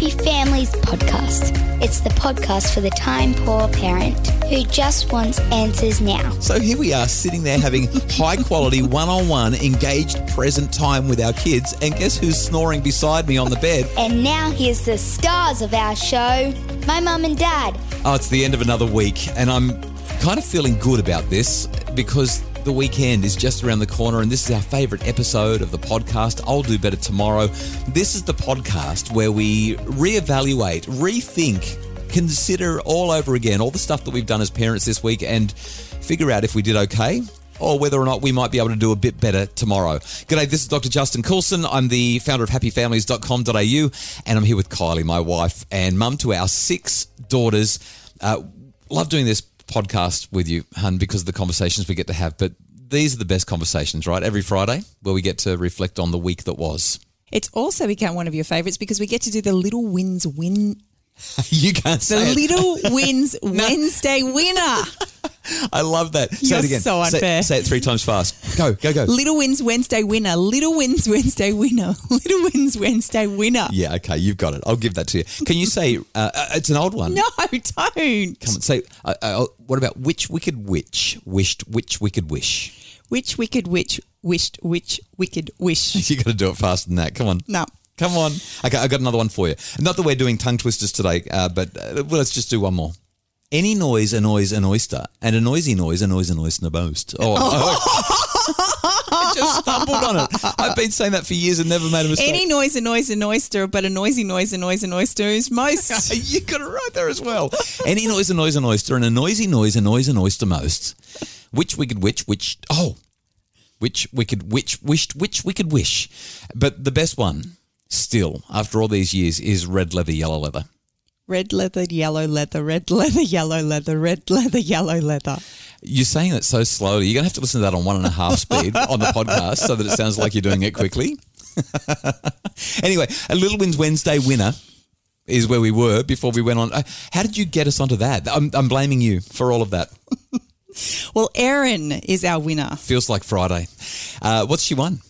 Happy Families podcast. It's the podcast for the time poor parent who just wants answers now. So here we are sitting there having high quality one on one engaged present time with our kids. And guess who's snoring beside me on the bed? And now here's the stars of our show my mum and dad. Oh, it's the end of another week. And I'm kind of feeling good about this because the weekend is just around the corner, and this is our favorite episode of the podcast. I'll do better tomorrow. This is the podcast where we reevaluate, rethink, consider all over again all the stuff that we've done as parents this week and figure out if we did okay or whether or not we might be able to do a bit better tomorrow. G'day, this is Dr. Justin Coulson. I'm the founder of happyfamilies.com.au, and I'm here with Kylie, my wife and mum to our six daughters. Uh, love doing this podcast with you, hun, because of the conversations we get to have. But these are the best conversations, right? Every Friday, where we get to reflect on the week that was. It's also become one of your favourites because we get to do the Little Wins Win. you can't The say the Little Wins Wednesday winner. I love that. Say You're it again. so Say- unfair. Say, it three times fast. Go, go, go. Little Wins Wednesday winner. Little Wins Wednesday winner. Little Wins Wednesday winner. Yeah, okay, you've got it. I'll give that to you. Can you say uh, uh, it's an old one? No, don't. Come on, say. Uh, uh, what about which wicked witch wished which wicked wish? Which wicked witch wished which wicked wish? You got to do it faster than that. Come on. No. Come on. Okay, I got another one for you. Not that we're doing tongue twisters today, uh, but uh, well, let's just do one more. Any noise annoys an oyster, and a noisy noise annoys an oyster most. Oh, I just stumbled on it. I've been saying that for years and never made a mistake. Any noise annoys an oyster, but a noisy noise annoys an oyster is most. you got it right there as well. Any noise annoys an oyster, and a noisy noise annoys an oyster most. Which wicked witch, which oh, which wicked witch wished which wicked wish, but the best one still after all these years is red leather, yellow leather. Red leather, yellow leather, red leather, yellow leather, red leather, yellow leather. You're saying it so slowly. You're gonna have to listen to that on one and a half speed on the podcast so that it sounds like you're doing it quickly. anyway, a Little Wins Wednesday winner is where we were before we went on. Uh, How did you get us onto that? I'm, I'm blaming you for all of that. Well, Erin is our winner. Feels like Friday. Uh, what's she won?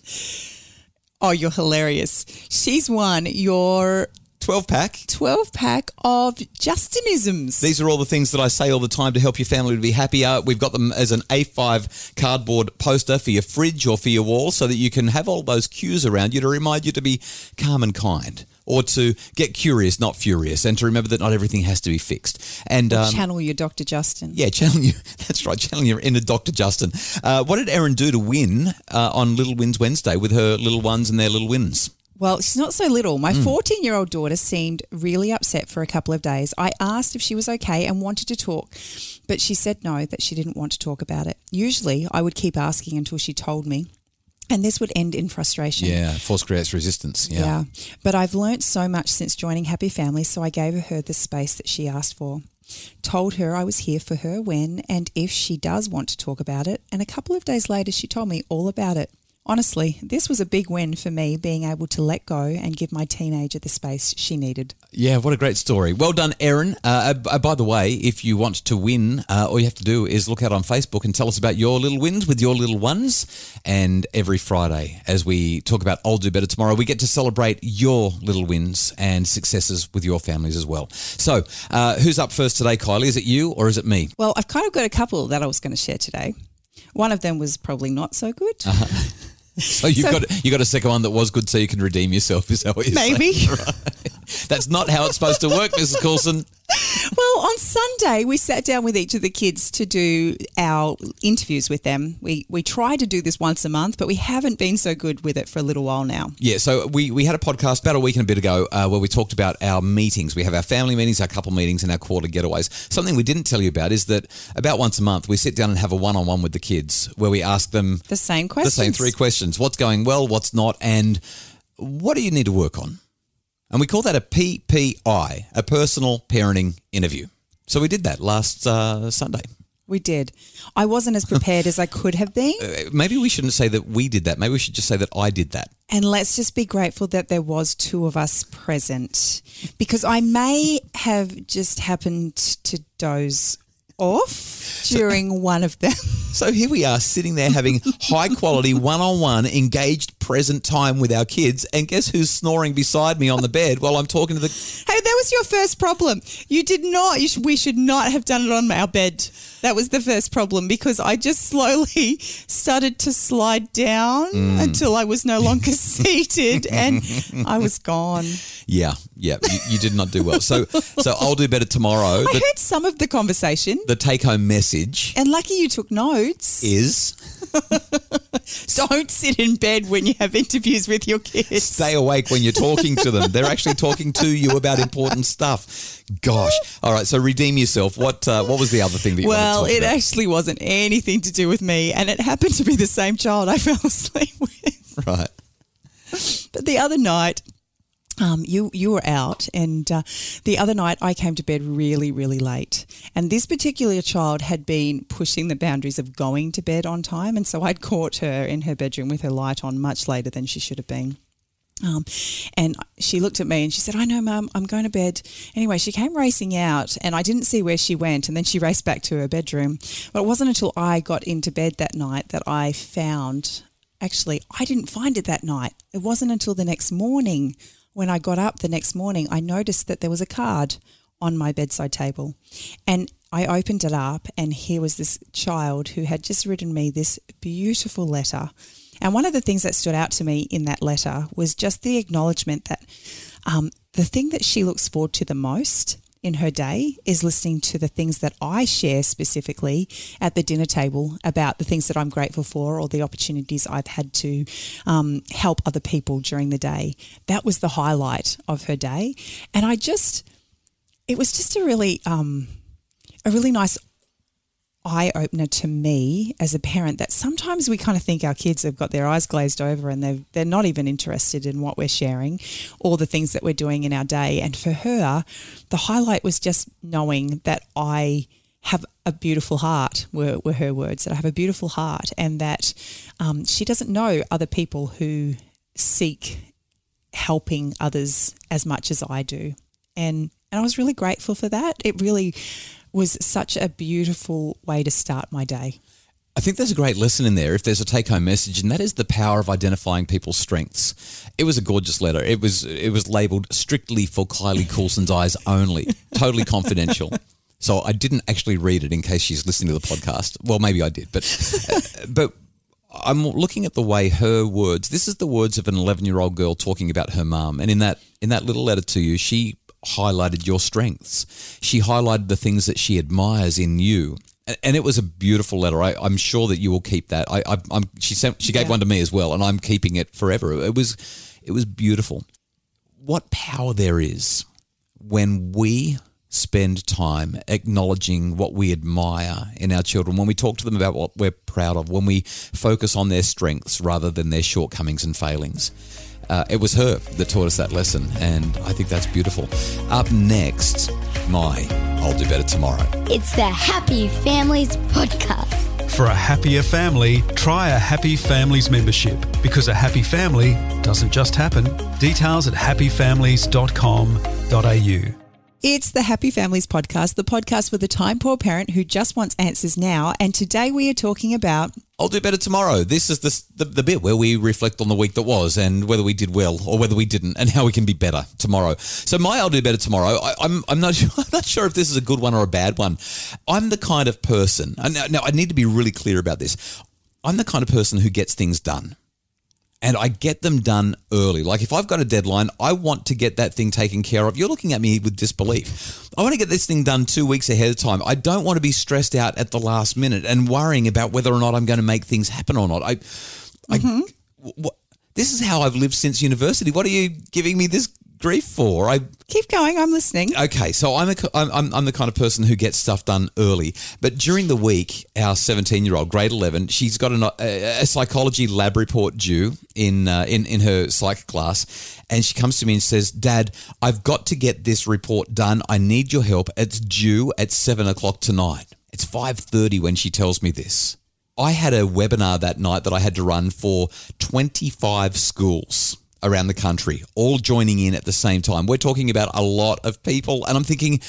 Oh, you're hilarious. She's won your 12 pack. 12 pack of Justinisms. These are all the things that I say all the time to help your family to be happier. We've got them as an A5 cardboard poster for your fridge or for your wall so that you can have all those cues around you to remind you to be calm and kind or to get curious, not furious, and to remember that not everything has to be fixed. And um, Channel your Dr. Justin. yeah, channel you. That's right, channel your inner Dr. Justin. Uh, what did Erin do to win uh, on Little Wins Wednesday with her little ones and their little wins? Well, she's not so little. My Hmm. 14 year old daughter seemed really upset for a couple of days. I asked if she was okay and wanted to talk, but she said no, that she didn't want to talk about it. Usually, I would keep asking until she told me, and this would end in frustration. Yeah, force creates resistance. Yeah. Yeah. But I've learnt so much since joining Happy Families, so I gave her the space that she asked for. Told her I was here for her when and if she does want to talk about it. And a couple of days later, she told me all about it. Honestly, this was a big win for me being able to let go and give my teenager the space she needed. Yeah, what a great story. Well done, Erin. Uh, uh, by the way, if you want to win, uh, all you have to do is look out on Facebook and tell us about your little wins with your little ones. And every Friday, as we talk about I'll Do Better Tomorrow, we get to celebrate your little wins and successes with your families as well. So, uh, who's up first today, Kylie? Is it you or is it me? Well, I've kind of got a couple that I was going to share today. One of them was probably not so good. So you've So- got you got a second one that was good, so you can redeem yourself. Is that what you're Maybe. saying? Right. That's not how it's supposed to work, Mrs. Coulson. Well, on Sunday, we sat down with each of the kids to do our interviews with them. We we try to do this once a month, but we haven't been so good with it for a little while now. Yeah, so we, we had a podcast about a week and a bit ago uh, where we talked about our meetings. We have our family meetings, our couple meetings, and our quarter getaways. Something we didn't tell you about is that about once a month we sit down and have a one on one with the kids where we ask them The same questions. the same three questions what's going well, what's not, and what do you need to work on? And we call that a PPI, a personal parenting interview. So we did that last uh, Sunday. We did. I wasn't as prepared as I could have been. Uh, Maybe we shouldn't say that we did that. Maybe we should just say that I did that. And let's just be grateful that there was two of us present because I may have just happened to doze off during one of them. So here we are sitting there having high quality one on one engaged present time with our kids. And guess who's snoring beside me on the bed while I'm talking to the. Hey, that was your first problem. You did not, you sh- we should not have done it on our bed. That was the first problem because I just slowly started to slide down mm. until I was no longer seated and I was gone. Yeah, yeah, you, you did not do well. So, so I'll do better tomorrow. I The, heard some of the conversation the take home message and lucky you took notes. is Don't sit in bed when you have interviews with your kids. stay awake when you're talking to them. They're actually talking to you about important stuff. Gosh. All right. So redeem yourself. What uh, What was the other thing that you Well, wanted to it about? actually wasn't anything to do with me, and it happened to be the same child I fell asleep with. right. But the other night, um, you you were out, and uh, the other night I came to bed really really late, and this particular child had been pushing the boundaries of going to bed on time, and so I'd caught her in her bedroom with her light on much later than she should have been. Um, and she looked at me and she said, I know, Mum, I'm going to bed. Anyway, she came racing out and I didn't see where she went. And then she raced back to her bedroom. But it wasn't until I got into bed that night that I found actually, I didn't find it that night. It wasn't until the next morning when I got up the next morning, I noticed that there was a card on my bedside table. And I opened it up, and here was this child who had just written me this beautiful letter. And one of the things that stood out to me in that letter was just the acknowledgement that um, the thing that she looks forward to the most in her day is listening to the things that I share specifically at the dinner table about the things that I'm grateful for or the opportunities I've had to um, help other people during the day. That was the highlight of her day. And I just, it was just a really, um, a really nice eye opener to me as a parent that sometimes we kind of think our kids have got their eyes glazed over and they're, they're not even interested in what we're sharing or the things that we're doing in our day. And for her, the highlight was just knowing that I have a beautiful heart, were, were her words, that I have a beautiful heart and that um, she doesn't know other people who seek helping others as much as I do. And, and I was really grateful for that. It really was such a beautiful way to start my day. I think there's a great lesson in there if there's a take home message, and that is the power of identifying people's strengths. It was a gorgeous letter. It was it was labeled strictly for Kylie Coulson's eyes only, totally confidential. So I didn't actually read it in case she's listening to the podcast. Well, maybe I did, but but I'm looking at the way her words. This is the words of an 11 year old girl talking about her mum, and in that in that little letter to you, she highlighted your strengths. She highlighted the things that she admires in you. And- And it was a beautiful letter. I, I'm sure that you will keep that. I, I, I'm, she sent, she gave Yeah. one to me as well, and I'm keeping it forever. It was, it was beautiful. What power there is when we spend time acknowledging what we admire in our children, when we talk to them about what we're proud of, when we focus on their strengths rather than their shortcomings and failings. Uh, it was her that taught us that lesson, and I think that's beautiful. Up next, my I'll Do Better Tomorrow. It's the Happy Families Podcast. For a happier family, try a Happy Families membership because a happy family doesn't just happen. Details at happyfamilies.com.au. It's the Happy Families Podcast, the podcast for the time poor parent who just wants answers now. And today we are talking about I'll do better tomorrow. This is the, the the bit where we reflect on the week that was and whether we did well or whether we didn't, and how we can be better tomorrow. So my I'll do better tomorrow. I, I'm I'm not sure, I'm not sure if this is a good one or a bad one. I'm the kind of person. Now, now I need to be really clear about this. I'm the kind of person who gets things done. And I get them done early. Like if I've got a deadline, I want to get that thing taken care of. You're looking at me with disbelief. I want to get this thing done two weeks ahead of time. I don't want to be stressed out at the last minute and worrying about whether or not I'm going to make things happen or not. I, I, mm-hmm. what, this is how I've lived since university. What are you giving me this grief for? I keep going, I'm listening. Okay, so I'm, a, I'm, I'm, the kind of person who gets stuff done early. But during the week, our 17 year old, grade 11, she's got an, a, a psychology lab report due in, uh, in, in her psych class. And she comes to me and says, Dad, I've got to get this report done. I need your help. It's due at 7 o'clock tonight. It's 5.30 when she tells me this. I had a webinar that night that I had to run for 25 schools around the country, all joining in at the same time. We're talking about a lot of people, and I'm thinking,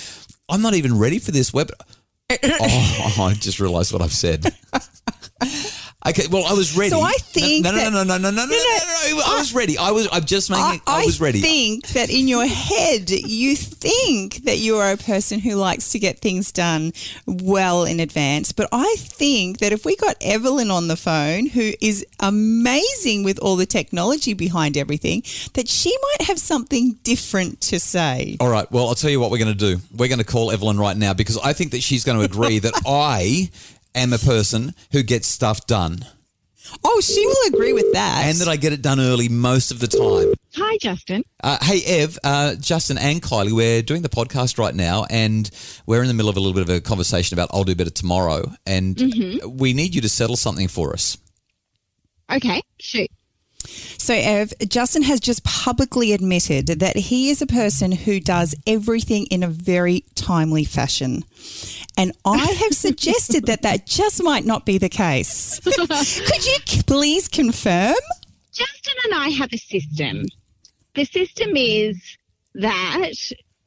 I'm not even ready for this web. oh, I just realised what I've said. Okay, well, I was ready. So I think no, no, that- no, no, no, no, no, no, no, no, I was ready. I was. I'm just making. I, was ready. I think that in your head, you think that you are a person who likes to get things done well in advance. But I think that if we got Evelyn on the phone, who is amazing with all the technology behind everything, that she might have something different to say. All right. Well, I'll tell you what we're going to do. We're going to call Evelyn right now because I think that she's going to agree that I am a person who gets stuff done Oh, she will agree with that. and that I get it done early most of the time. Hi, Justin. Uh, hey, Ev, uh, Justin, and Kylie, we're doing the podcast right now, and we're in the middle of a little bit of a conversation about I'll do better tomorrow, and we need you to settle something for us. Okay, shoot. So, Ev, Justin has just publicly admitted that he is a person who does everything in a very timely fashion. And I have suggested that that just might not be the case. Could you please confirm? Justin and I have a system. The system is that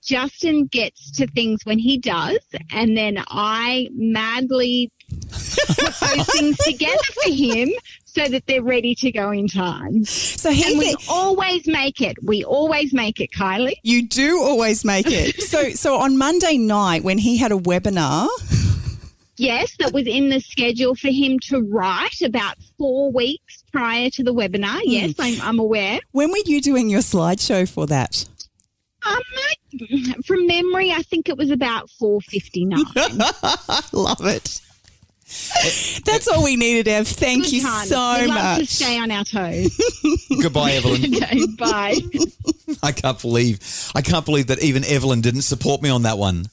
Justin gets to things when he does, and then I madly put those things together for him so that they're ready to go in time. So he And we always make it. We always make it, Kylie. you do always make it. So so on Monday night when he had a webinar, Yes, that was in the schedule for him to write about four weeks prior to the webinar. Yes, I'm, I'm aware. when were you doing your slideshow for that? Um, from memory, I think it was about 4.59. Love it. That's all we needed, Ev. Thank you Good times. so we love to much. stay on our toes. Goodbye, Evelyn. okay, bye. I can't believe, I can't believe that even Evelyn didn't support me on that one.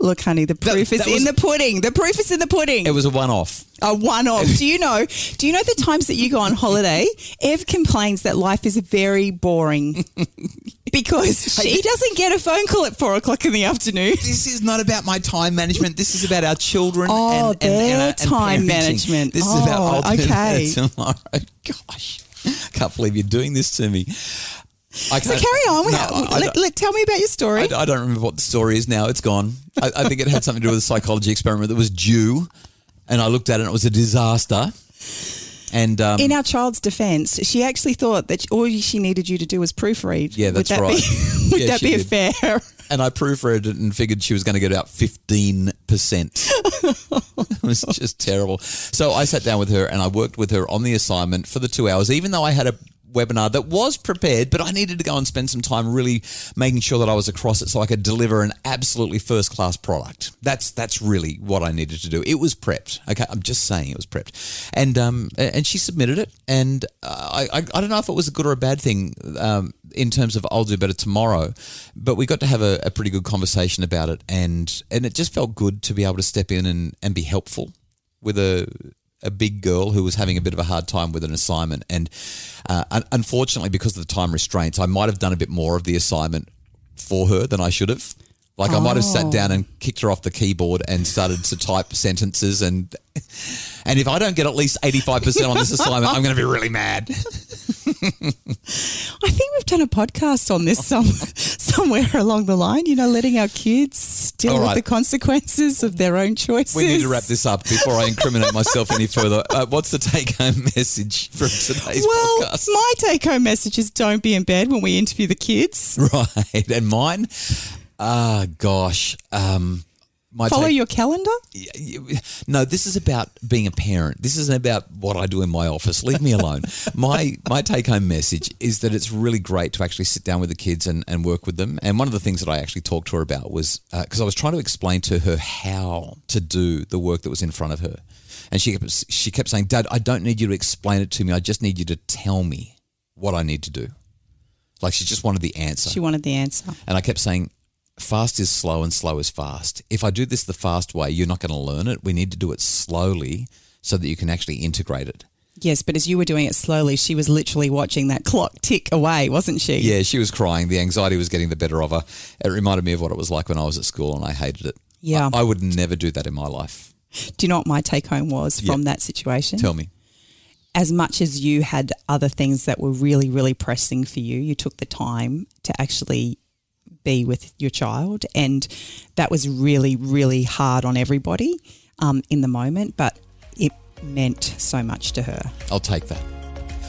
Look, honey, the proof is that in was- the pudding. The proof is in the pudding. It was a one-off. a one off. Do you know? Do you know the times that you go on holiday? Ev complains that life is very boring because she doesn't get a phone call at four o'clock in the afternoon. This is not about my time management. This is about our children. Oh, and, and, their and, and time parenting. management. This is Oh, about I'll do okay. tomorrow. Gosh, I can't believe you're doing this to me. I So carry on. No, I, let, let- tell me about your story. I, I don't remember what the story is now. It's gone. I, I think it had something to do with a psychology experiment that was due, and I looked at it and it was a disaster. And um, in our child's defence, she actually thought that all she needed you to do was proofread. Yeah, that's would that right. Be, would Yeah, that be did. fair? and I proofread it and figured she was going to get about 15%. it was just terrible. So I sat down with her and I worked with her on the assignment for the two hours, even though I had a webinar that was prepared, but I needed to go and spend some time really making sure that I was across it so I could deliver an absolutely first class product. That's that's really what I needed to do. It was prepped. Okay, I'm just saying it was prepped, and um and she submitted it, and uh, I I, I don't know if it was a good or a bad thing um in terms of I'll do better tomorrow, but we got to have a, a pretty good conversation about it, and and it just felt good to be able to step in and and be helpful with a a big girl who was having a bit of a hard time with an assignment. And uh, un- unfortunately, because of the time restraints, I might have done a bit more of the assignment for her than I should have. Like I might have sat down and kicked her off the keyboard and started to type sentences and and if I don't get at least eighty five percent on this assignment, I'm going to be really mad. I think we've done a podcast on this some, somewhere along the line, you know, letting our kids deal All with the consequences of their own choices. We need to wrap this up before I incriminate myself any further. Uh, what's the take home message from today's Well, podcast? my take home message is don't be in bed when we interview the kids. Right, and mine. Ah, gosh. Um, my Follow take- your calendar. No, this is about being a parent. This isn't about what I do in my office. Leave me alone. my my take home message is that it's really great to actually sit down with the kids and, and work with them. And one of the things that I actually talked to her about was because I was trying to explain to her how to do the work that was in front of her. And she kept, she kept saying, Dad, I don't need you to explain it to me. I just need you to tell me what I need to do. Like she just wanted the answer. She wanted the answer. And I kept saying, fast is slow and slow is fast. If I do this the fast way, you're not going to learn it. We need to do it slowly so that you can actually integrate it. Yes, but as you were doing it slowly, she was literally watching that clock tick away, wasn't she? Yeah, she was crying. The anxiety was getting the better of her. It reminded me of what it was like when I was at school and I hated it. Yeah. I, I would never do that in my life. Do you know what my take home was from Yeah. that situation? Tell me. as much as you had other things that were really, really pressing for you, you took the time to actually be with your child. And that was really, really hard on everybody um, in the moment, but it meant so much to her. I'll take that.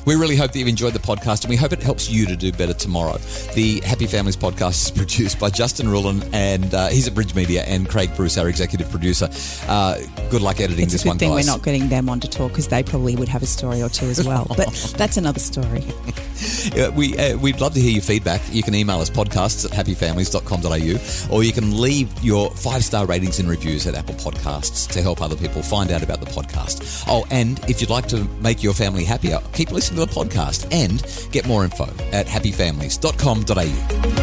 We really hope that you've enjoyed the podcast and we hope it helps you to do better tomorrow. The Happy Families podcast is produced by Justin Rullan and uh, he's at Bridge Media and Craig Bruce, our executive producer. Uh, good luck editing It's this a good one, thing guys. we're not getting them on to talk because they probably would have a story or two as well. But that's another story. Uh, we, uh, we'd love to hear your feedback. You can email us podcasts at happyfamilies.com.au or you can leave your five star ratings and reviews at Apple Podcasts to help other people find out about the podcast. Oh, and if you'd like to make your family happier, keep listening to the podcast and get more info at happyfamilies.com.au.